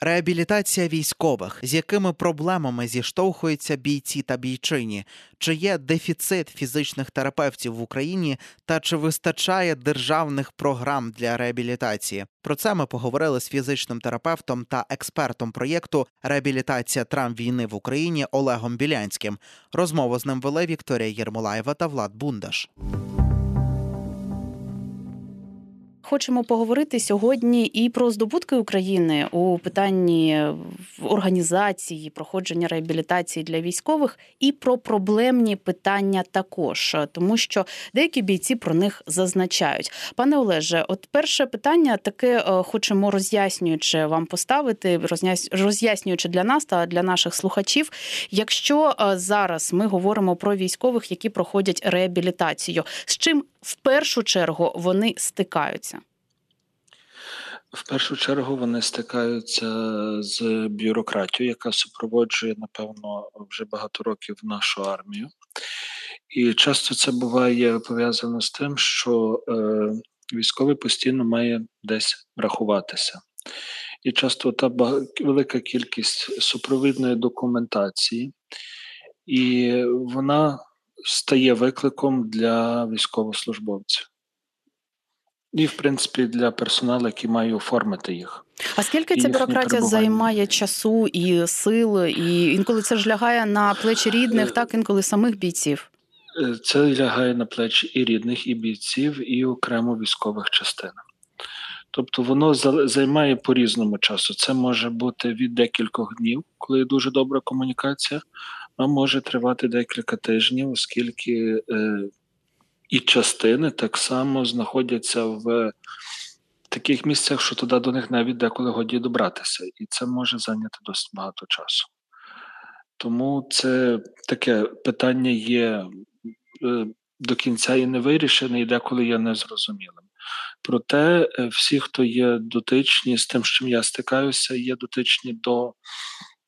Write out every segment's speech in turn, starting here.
Реабілітація військових, з якими проблемами зіштовхуються бійці та бійчині, чи є дефіцит фізичних терапевтів в Україні, та чи вистачає державних програм для реабілітації? Про це ми поговорили з фізичним терапевтом та експертом проєкту Реабілітація травм війни в Україні Олегом Білянським. Розмову з ним вели Вікторія Єрмолаєва та Влад Бундаш. Хочемо поговорити сьогодні і про здобутки України у питанні організації, проходження реабілітації для військових, і про проблемні питання також, тому що деякі бійці про них зазначають. Пане Олеже, от перше питання таке е, хочемо роз'яснюючи вам поставити, роз'яснюючи для нас та для наших слухачів. Якщо е, зараз ми говоримо про військових, які проходять реабілітацію, з чим в першу чергу вони стикаються? В першу чергу вони стикаються з бюрократією, яка супроводжує, напевно, вже багато років нашу армію. І часто це буває пов'язано з тим, що е, військовий постійно має десь рахуватися. І часто та велика кількість супровідної документації, і вона стає викликом для військовослужбовців. І, в принципі, для персоналу, який має оформити їх. А скільки ця бюрократія займає часу і сил, і інколи це ж лягає на плечі рідних, так інколи самих бійців? Е, це лягає на плечі і рідних, і бійців, і окремо військових частин. Тобто воно займає по різному часу. Це може бути від декількох днів, коли є дуже добра комунікація, а може тривати декілька тижнів, оскільки е, і частини так само знаходяться в таких місцях, що туди до них навіть деколи годі добратися, і це може зайняти досить багато часу. Тому це таке питання є е, до кінця і не вирішене, і деколи є незрозумілим. Проте е, всі, хто є дотичні з тим, з чим я стикаюся, є дотичні до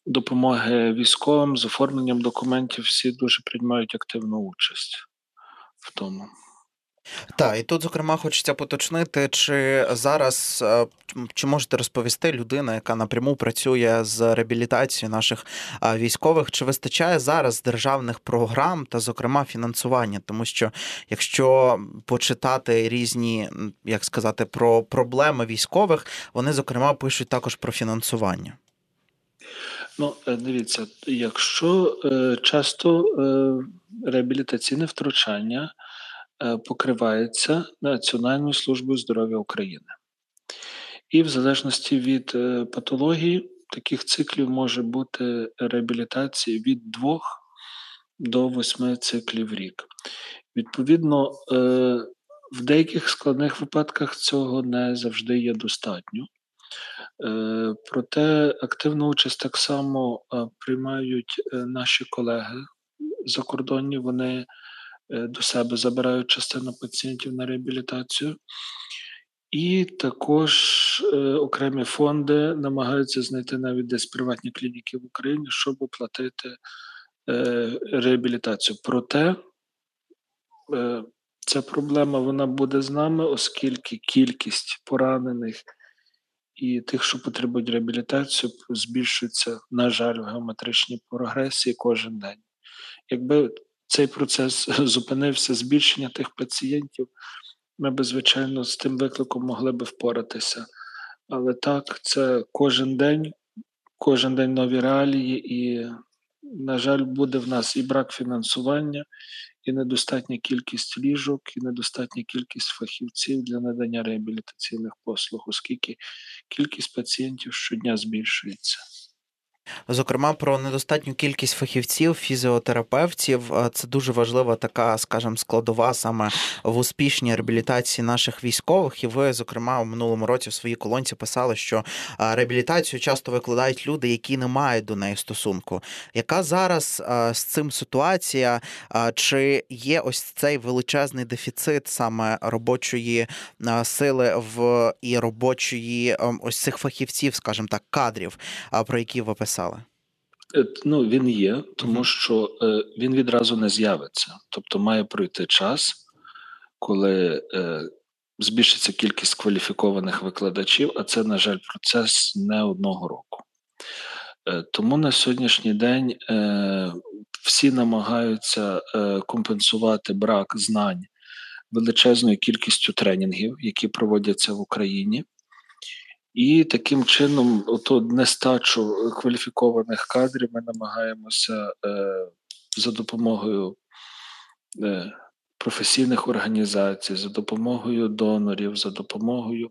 допомоги військовим з оформленням документів, всі дуже приймають активну участь в тому. Так, і тут, зокрема, хочеться поточнити, чи зараз е, чи можете розповісти людина, яка напряму працює з реабілітацією наших військових, чи вистачає зараз державних програм та, зокрема, фінансування? Тому що якщо почитати різні, як сказати, про проблеми військових, вони зокрема пишуть також про фінансування. Ну, е, дивіться, якщо е, часто реабілітаційне втручання. Е, покривається Національною службою здоров'я України. І в залежності від е, патології, таких циклів може бути реабілітація від 2 до 8 циклів в рік. Відповідно, е, в деяких складних випадках цього не завжди є достатньо. Проте активну участь так само приймають наші колеги закордонні. Вони Е, до себе забирають частину пацієнтів на реабілітацію. І також е, окремі фонди намагаються знайти навіть десь приватні клініки в Україні, щоб оплатити е, реабілітацію. Проте е, ця проблема вона буде з нами, оскільки кількість поранених і тих, що потребують реабілітацію, збільшується, на жаль, в геометричній прогресії кожен день. Якби цей процес зупинився, збільшення тих пацієнтів, ми б, звичайно, з тим викликом могли би впоратися. Але так, це кожен день, кожен день нові реалії, і, на жаль, буде в нас і брак фінансування, і недостатня кількість ліжок, і недостатня кількість фахівців для надання реабілітаційних послуг, оскільки кількість пацієнтів щодня збільшується. Зокрема, про недостатню кількість фахівців, фізіотерапевтів. Це дуже важлива така, скажімо, складова саме в успішній реабілітації наших військових. І ви, зокрема, у минулому році в своїй колонці писали, що реабілітацію часто викладають люди, які не мають до неї стосунку. Яка зараз з цим ситуація? Чи є ось цей величезний дефіцит саме робочої сили в і робочої ем, ось цих фахівців, скажімо так, кадрів, про які ви писали? Написали? Е, ну, він є, тому що е, він відразу не з'явиться. Тобто має пройти час, коли е, збільшиться кількість кваліфікованих викладачів, а це, на жаль, процес не одного року. Тому на сьогоднішній день всі намагаються компенсувати брак знань величезною кількістю тренінгів, які проводяться в Україні. І таким чином, ото нестачу кваліфікованих кадрів ми намагаємося е, за допомогою е, професійних організацій, за допомогою донорів, за допомогою,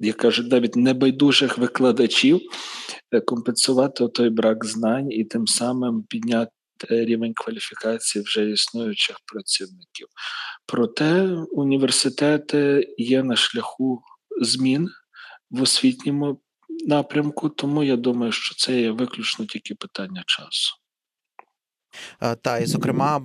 як кажуть, навіть небайдужих викладачів е, компенсувати той брак знань і тим самим підняти рівень кваліфікації вже існуючих працівників. Проте університети є на шляху змін в освітньому напрямку, тому я думаю, що це є виключно тільки питання часу. Е, Та і зокрема,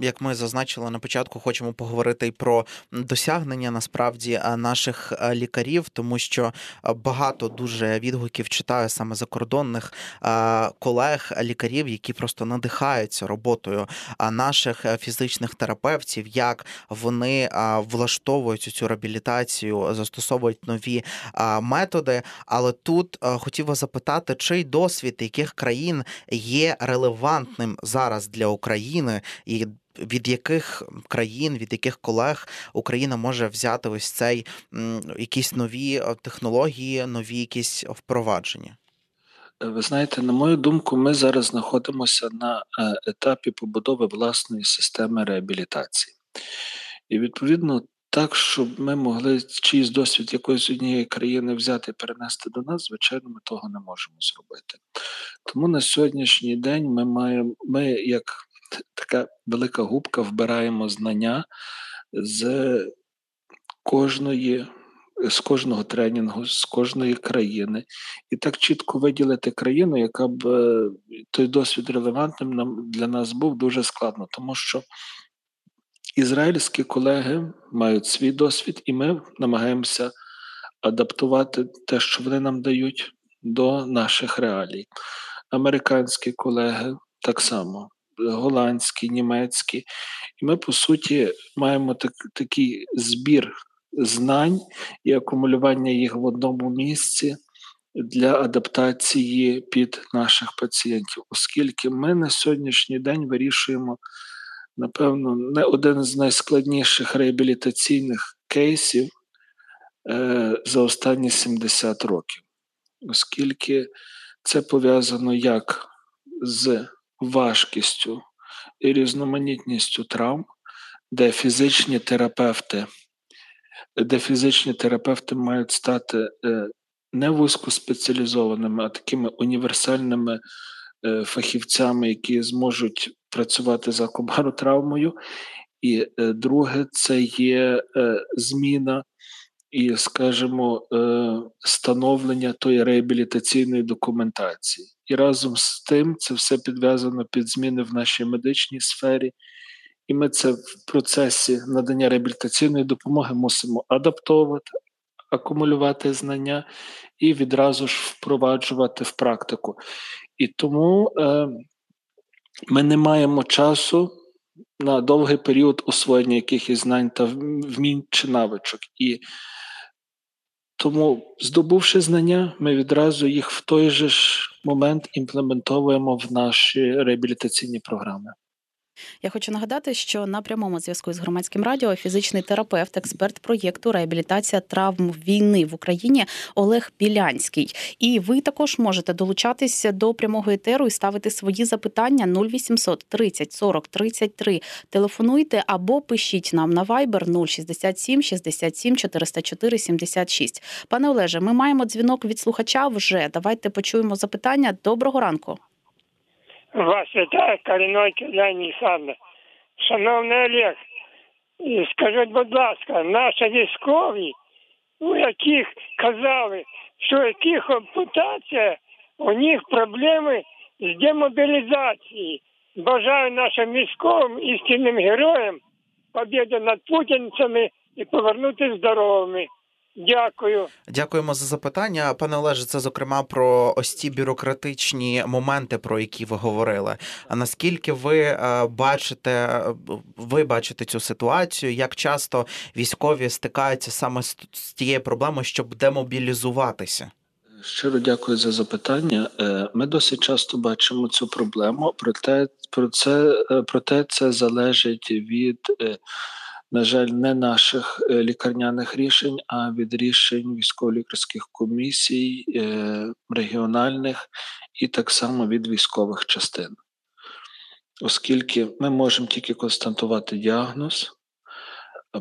як ми зазначили на початку, хочемо поговорити і про досягнення насправді е, наших е, лікарів, тому що е, багато дуже відгуків читаю саме закордонних е, колег, лікарів, які просто надихаються роботою е, наших е, фізичних терапевтів, як вони е, влаштовують цю реабілітацію, застосовують нові е, методи. Але тут е, хотів вас запитати, чий досвід яких країн є релевантним зараз для України, і від яких країн, від яких колег Україна може взяти ось цей якісь нові е, технології, нові якісь впровадження? Е, Ви знаєте, на мою думку, ми зараз знаходимося на е, етапі побудови власної системи реабілітації. І відповідно, так, щоб ми могли чийсь досвід якоїсь однієї країни взяти і перенести до нас, звичайно, ми того не можемо зробити. Тому на сьогоднішній день ми маємо, ми як така велика губка вбираємо знання з кожної. З кожного тренінгу, з кожної країни, і так чітко виділити країну, яка б е, той досвід релевантним нам для нас був дуже складно, тому що ізраїльські колеги мають свій досвід, і ми намагаємося адаптувати те, що вони нам дають, до наших реалій. Американські колеги так само, голландські, німецькі. І ми, по суті, маємо так, такий збір знань і акумулювання їх в одному місці для адаптації під наших пацієнтів, оскільки ми на сьогоднішній день вирішуємо, напевно, не один з найскладніших реабілітаційних кейсів е, за останні 70 років, оскільки це пов'язано як з важкістю і різноманітністю травм, де фізичні терапевти, де фізичні терапевти мають стати е, не вузькоспеціалізованими, а такими універсальними фахівцями, які зможуть працювати за комаротравмою. І е, друге, це є е, зміна і, скажімо, е, становлення тої реабілітаційної документації. І разом з тим це все підв'язано під зміни в нашій медичній сфері. І ми це в процесі надання реабілітаційної допомоги мусимо адаптовувати, акумулювати знання і відразу ж впроваджувати в практику. І тому е, ми не маємо часу на довгий період освоєння якихось знань та вмінь чи навичок. І тому, здобувши знання, ми відразу їх в той же ж момент імплементовуємо в наші реабілітаційні програми. Я хочу нагадати, що на прямому зв'язку з громадським радіо фізичний терапевт, експерт проєкту реабілітація травм війни в Україні Олег Білянський. І ви також можете долучатися до прямого етеру і ставити свої запитання 0800 30 40 33. Телефонуйте або пишіть нам на Viber 067 67 404 76. Пане Олеже, ми маємо дзвінок від слухача вже. Давайте почуємо запитання. Доброго ранку. Вас вітає Каліной Леонід Олександровна. Шановний Олег, скажіть, будь ласка, наші військові, у яких казали, що яких ампутація, у них проблеми з демобілізацією. Бажаю нашим військовим істинним героям побіди над путінцями і повернутися здоровими. Дякую. Дякуємо за запитання. Пане Олеже, це зокрема про ось ті бюрократичні моменти, про які ви говорили. А наскільки ви е, бачите, ви бачите цю ситуацію? Як часто військові стикаються саме з, тією проблемою, щоб демобілізуватися? Щиро дякую за запитання. Е, Ми досить часто бачимо цю проблему, проте про це е, проте це залежить від, на жаль, не наших е, лікарняних рішень, а від рішень військово-лікарських комісій, е, регіональних і так само від військових частин. Оскільки ми можемо тільки констатувати діагноз,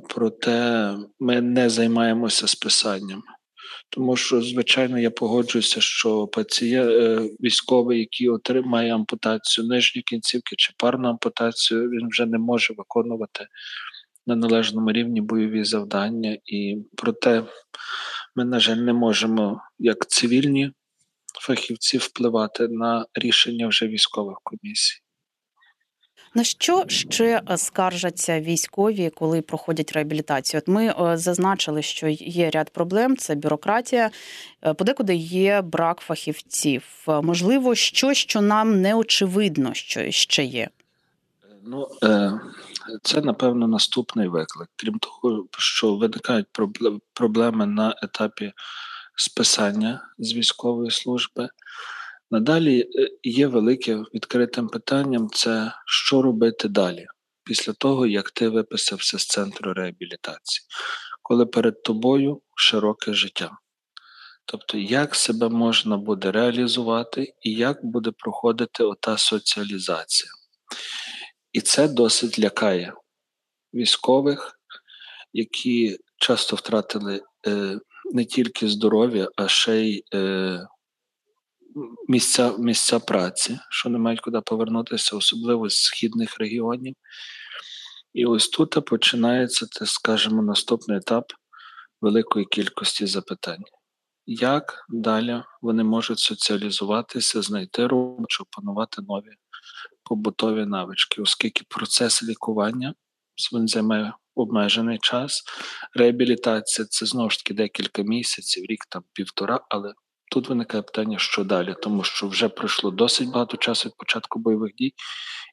проте ми не займаємося списанням. Тому що, звичайно, я погоджуюся, що пацієнт військовий, який отримає ампутацію нижньої кінцівки чи парну ампутацію, він вже не може виконувати на належному рівні бойові завдання. І проте ми, на жаль, не можемо як цивільні фахівці впливати на рішення вже військових комісій. На що ще скаржаться військові, коли проходять реабілітацію? От ми е, зазначили, що є ряд проблем: це бюрократія, е, подекуди є брак фахівців. Можливо, щось, що нам не очевидно, що ще є. Ну, е, це напевно наступний виклик. Крім того, що виникають проблеми на етапі списання з військової служби. Надалі е, є великим відкритим питанням: це що робити далі, після того, як ти виписався з центру реабілітації, коли перед тобою широке життя. Тобто, як себе можна буде реалізувати і як буде проходити ота соціалізація. І це досить лякає військових, які часто втратили е, не тільки здоров'я, а ще й е, місця, місця праці, що не мають куди повернутися, особливо з східних регіонів. І ось тут починається, скажімо, наступний етап великої кількості запитань. Як далі вони можуть соціалізуватися, знайти роботу, опанувати нові побутові навички, оскільки процес лікування він займає обмежений час. Реабілітація це знову ж таки декілька місяців, рік там півтора, але тут виникає питання, що далі, тому що вже пройшло досить багато часу від початку бойових дій,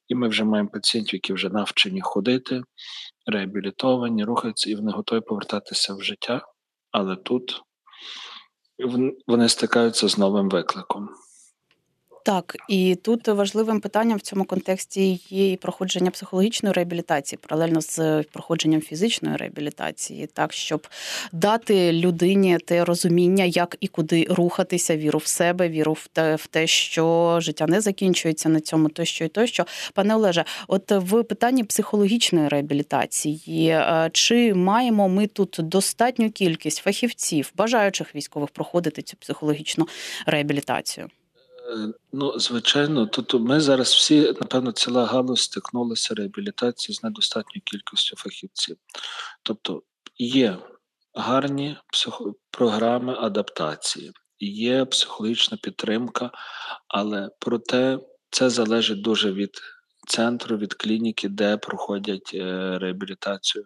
і ми вже маємо пацієнтів, які вже навчені ходити, реабілітовані, рухаються, і вони готові повертатися в життя. Але тут вони стикаються з новим викликом. Так, і тут важливим питанням в цьому контексті є і проходження психологічної реабілітації, паралельно з проходженням фізичної реабілітації, так щоб дати людині те розуміння, як і куди рухатися, віру в себе, віру в те, в те, що життя не закінчується на цьому, тощо і тощо. Пане Олеже, от в питанні психологічної реабілітації, е, чи маємо ми тут достатню кількість фахівців, бажаючих військових проходити цю психологічну реабілітацію? Е, Ну, звичайно, тут ми зараз всі, напевно, ціла галузь стикнулася реабілітацією з недостатньою кількістю фахівців. Тобто є гарні психо- програми адаптації, є психологічна підтримка, але проте це залежить дуже від центру, від клініки, де проходять е, реабілітацію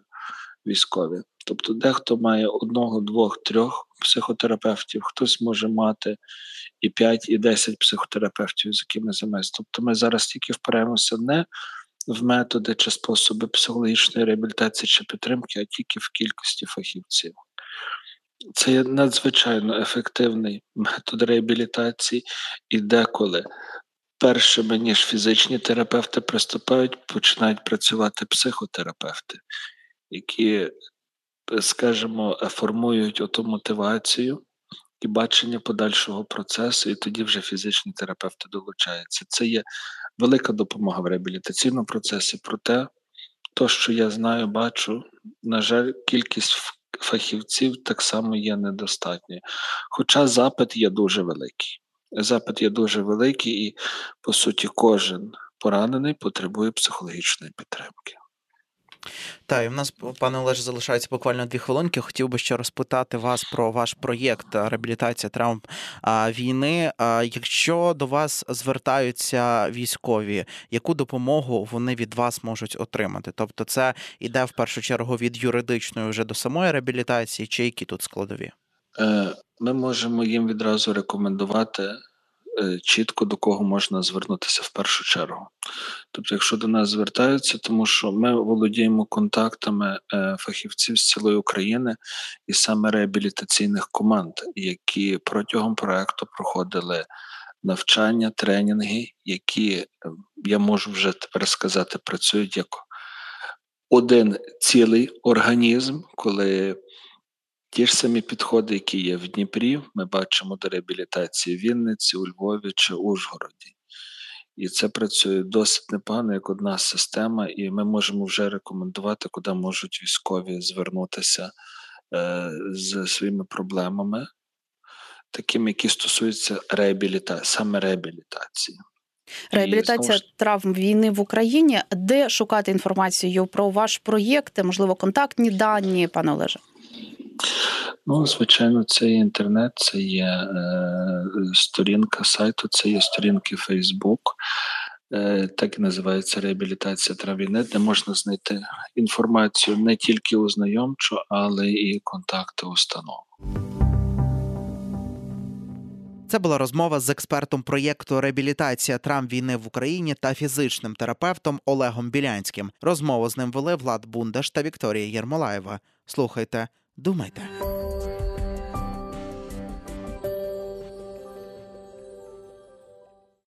військові. Тобто, дехто має одного, двох, трьох психотерапевтів, хтось може мати і 5, і 10 психотерапевтів, з якими займається. Тобто ми зараз тільки впираємося не в методи чи способи психологічної реабілітації чи підтримки, а тільки в кількості фахівців. Це є надзвичайно ефективний метод реабілітації, і деколи першими, ніж фізичні терапевти приступають, починають працювати психотерапевти, які, скажімо, формують оту мотивацію і бачення подальшого процесу, і тоді вже фізичні терапевти долучаються. Це є велика допомога в реабілітаційному процесі. Проте, то, що я знаю, бачу, на жаль, кількість фахівців так само є недостатньою. Хоча запит є дуже великий. Запит є дуже великий, і по суті, кожен поранений потребує психологічної підтримки. Так, і в нас, пане Олеже, залишається буквально дві хвилинки. Хотів би ще розпитати вас про ваш проєкт а, реабілітація травм війни. Якщо до вас звертаються військові, яку допомогу вони від вас можуть отримати? Тобто, це іде в першу чергу від юридичної вже до самої реабілітації, чи які тут складові? Е, Ми можемо їм відразу рекомендувати е, чітко до кого можна звернутися в першу чергу. Тобто, якщо до нас звертаються, тому що ми володіємо контактами е, фахівців з цілої України і саме реабілітаційних команд, які протягом проекту проходили навчання, тренінги, які е, я можу вже тепер сказати, працюють як один цілий організм, коли ті ж самі підходи, які є в Дніпрі, ми бачимо до реабілітації в Вінниці, у Львові чи Ужгороді. І це працює досить непогано як одна система, і ми можемо вже рекомендувати, куди можуть військові звернутися е, з своїми проблемами, такими, які стосуються реабілітації, саме реабілітації. Реабілітація травм війни в Україні. Де шукати інформацію про ваш проєкт? Можливо, контактні дані, пане Олеже? Ну, звичайно, це є інтернет, це є е, сторінка сайту, це є сторінки Фейсбук. Е, так і називається реабілітація травіни, де можна знайти інформацію не тільки ознайомчу, але і контакти установ. Це була розмова з експертом проєкту реабілітація травм війни в Україні та фізичним терапевтом Олегом Білянським. Розмову з ним вели Влад Бундаш та Вікторія Єрмолаєва. Слухайте, думайте.